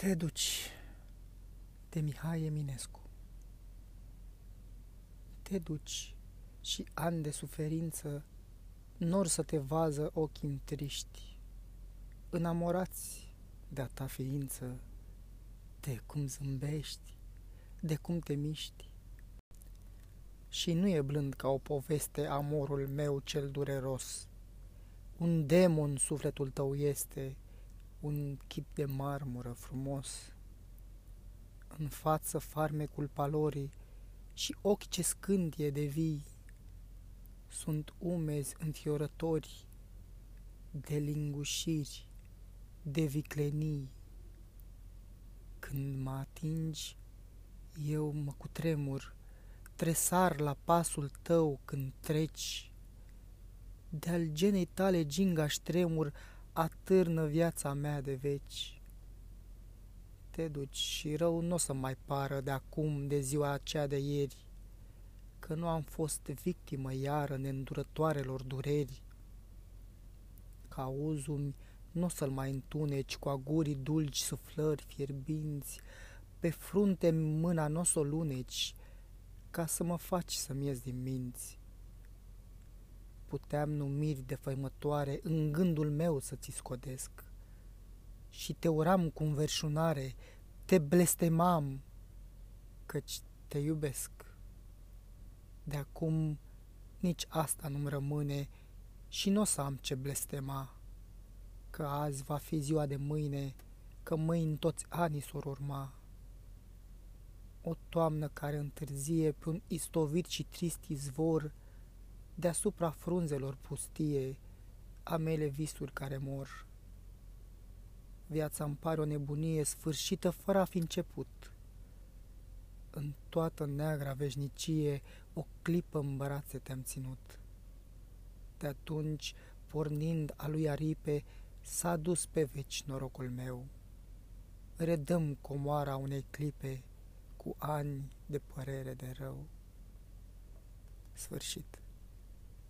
Te duci de Mihai Eminescu Te duci și ani de suferință nor să te vază ochii triști, înamorați de-a ta ființă, de cum zâmbești, de cum te miști. Și nu e blând ca o poveste amorul meu cel dureros. Un demon sufletul tău este, un chip de marmură frumos. În față farmecul palorii și ochi ce scântie de vii, sunt umezi înfiorători de lingușiri, de viclenii. Când mă atingi, eu mă cutremur, tresar la pasul tău când treci. De-al genei tale gingaș tremur, atârnă viața mea de veci. Te duci și rău nu o să mai pară de acum, de ziua aceea de ieri, că nu am fost victimă iară neîndurătoarelor dureri. Ca uzumi nu o să-l mai întuneci cu agurii dulci suflări fierbinți, pe frunte mâna nu o să o luneci, ca să mă faci să-mi ies din minți puteam numiri de făimătoare în gândul meu să ți scodesc. Și te uram cu înverșunare, te blestemam, căci te iubesc. De acum nici asta nu-mi rămâne și nu o să am ce blestema, că azi va fi ziua de mâine, că mâini toți anii s-or urma. O toamnă care întârzie pe un istovit și trist izvor, deasupra frunzelor pustie, a mele visuri care mor. Viața îmi pare o nebunie sfârșită fără a fi început. În toată neagra veșnicie, o clipă în brațe te-am ținut. De atunci, pornind a lui aripe, s-a dus pe veci norocul meu. Redăm comoara unei clipe cu ani de părere de rău. Sfârșit.